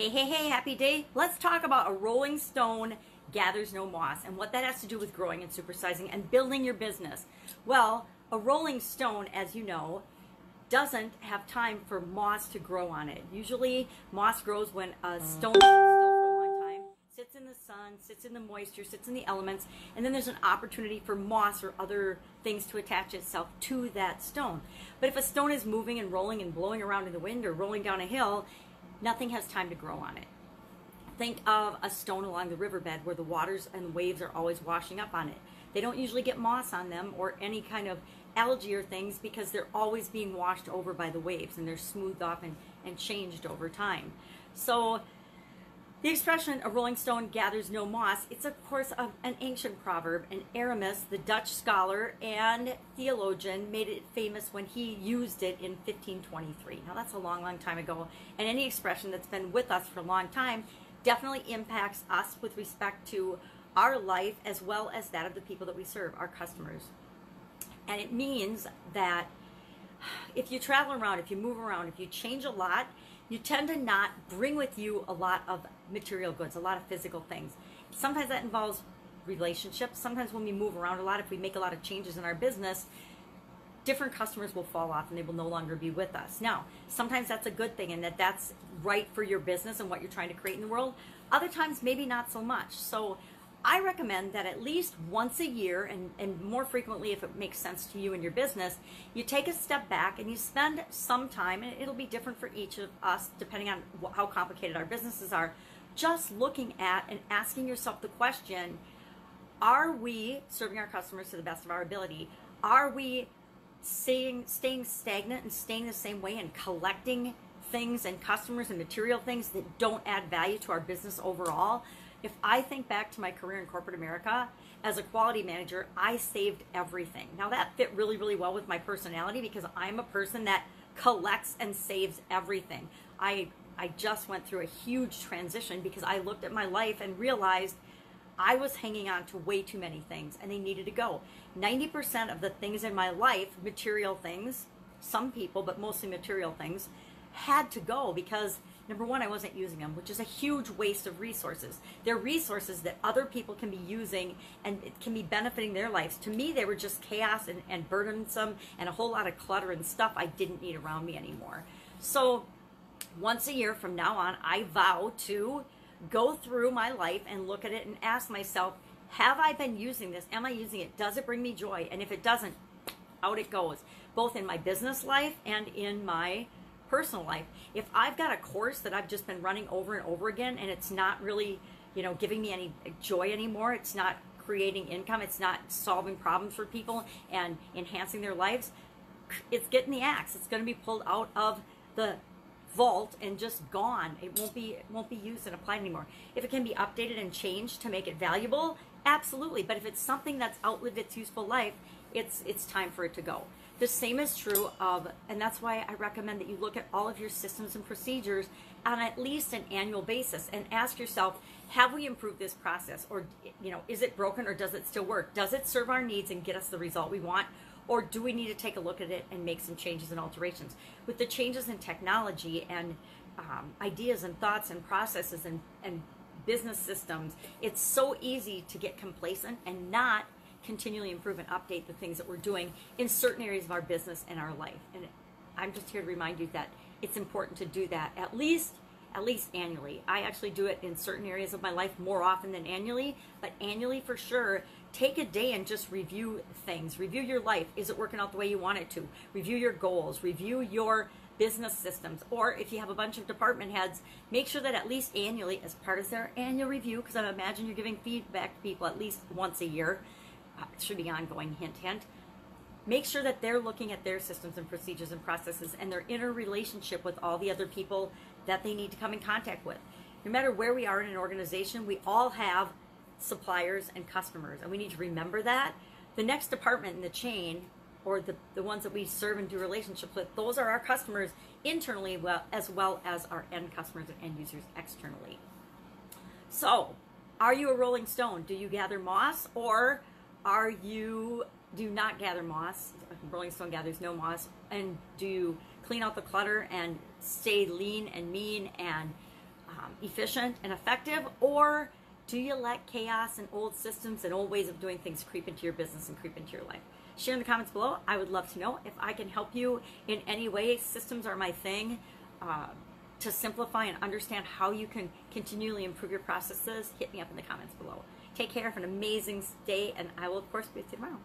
Hey, hey, hey, happy day. Let's talk about a rolling stone gathers no moss and what that has to do with growing and supersizing and building your business. Well, a rolling stone, as you know, doesn't have time for moss to grow on it. Usually, moss grows when a mm. stone sits still for a long time, sits in the sun, sits in the moisture, sits in the elements, and then there's an opportunity for moss or other things to attach itself to that stone. But if a stone is moving and rolling and blowing around in the wind or rolling down a hill, nothing has time to grow on it. Think of a stone along the riverbed where the waters and waves are always washing up on it. They don't usually get moss on them or any kind of algae or things because they're always being washed over by the waves and they're smoothed off and, and changed over time. So the expression a rolling stone gathers no moss, it's of course of an ancient proverb, and Erasmus, the Dutch scholar and theologian, made it famous when he used it in 1523. Now that's a long, long time ago, and any expression that's been with us for a long time definitely impacts us with respect to our life as well as that of the people that we serve, our customers. And it means that if you travel around, if you move around, if you change a lot, you tend to not bring with you a lot of material goods, a lot of physical things. Sometimes that involves relationships. Sometimes when we move around a lot, if we make a lot of changes in our business, different customers will fall off and they will no longer be with us. Now, sometimes that's a good thing and that that's right for your business and what you're trying to create in the world. Other times, maybe not so much. So, I recommend that at least once a year, and, and more frequently if it makes sense to you and your business, you take a step back and you spend some time, and it'll be different for each of us depending on how complicated our businesses are, just looking at and asking yourself the question are we serving our customers to the best of our ability? Are we staying, staying stagnant and staying the same way and collecting things and customers and material things that don't add value to our business overall? If I think back to my career in corporate America, as a quality manager, I saved everything. Now that fit really, really well with my personality because I'm a person that collects and saves everything. I I just went through a huge transition because I looked at my life and realized I was hanging on to way too many things and they needed to go. 90% of the things in my life, material things, some people, but mostly material things, had to go because number one, I wasn't using them, which is a huge waste of resources. They're resources that other people can be using and it can be benefiting their lives. To me, they were just chaos and, and burdensome and a whole lot of clutter and stuff I didn't need around me anymore. So once a year from now on, I vow to go through my life and look at it and ask myself, have I been using this? Am I using it? Does it bring me joy? And if it doesn't, out it goes, both in my business life and in my personal life. If I've got a course that I've just been running over and over again and it's not really, you know, giving me any joy anymore, it's not creating income, it's not solving problems for people and enhancing their lives, it's getting the axe. It's going to be pulled out of the vault and just gone. It won't be it won't be used and applied anymore. If it can be updated and changed to make it valuable, absolutely. But if it's something that's outlived its useful life, it's it's time for it to go. The same is true of, and that's why I recommend that you look at all of your systems and procedures on at least an annual basis and ask yourself, have we improved this process? Or, you know, is it broken or does it still work? Does it serve our needs and get us the result we want? Or do we need to take a look at it and make some changes and alterations? With the changes in technology and um, ideas and thoughts and processes and, and business systems, it's so easy to get complacent and not continually improve and update the things that we're doing in certain areas of our business and our life. And I'm just here to remind you that it's important to do that at least at least annually. I actually do it in certain areas of my life more often than annually, but annually for sure take a day and just review things. Review your life. Is it working out the way you want it to? Review your goals. Review your business systems. Or if you have a bunch of department heads, make sure that at least annually, as part of their annual review, because I imagine you're giving feedback to people at least once a year, Uh, should be ongoing, hint, hint. Make sure that they're looking at their systems and procedures and processes and their interrelationship with all the other people that they need to come in contact with. No matter where we are in an organization, we all have suppliers, and customers. And we need to remember that. The next department in the chain, or the, the ones that we serve and do relationships with, those are our customers internally well, as well as our end customers and end users externally. So, are you a rolling stone? Do you gather moss or are you do not gather moss? Rolling stone gathers no moss. And do you clean out the clutter and stay lean and mean and um, efficient and effective, or do you let chaos and old systems and old ways of doing things creep into your business and creep into your life? Share in the comments below. I would love to know if I can help you in any way. Systems are my thing. Uh, to simplify and understand how you can continually improve your processes, hit me up in the comments below. Take care, have an amazing day, and I will, of course, be with you tomorrow.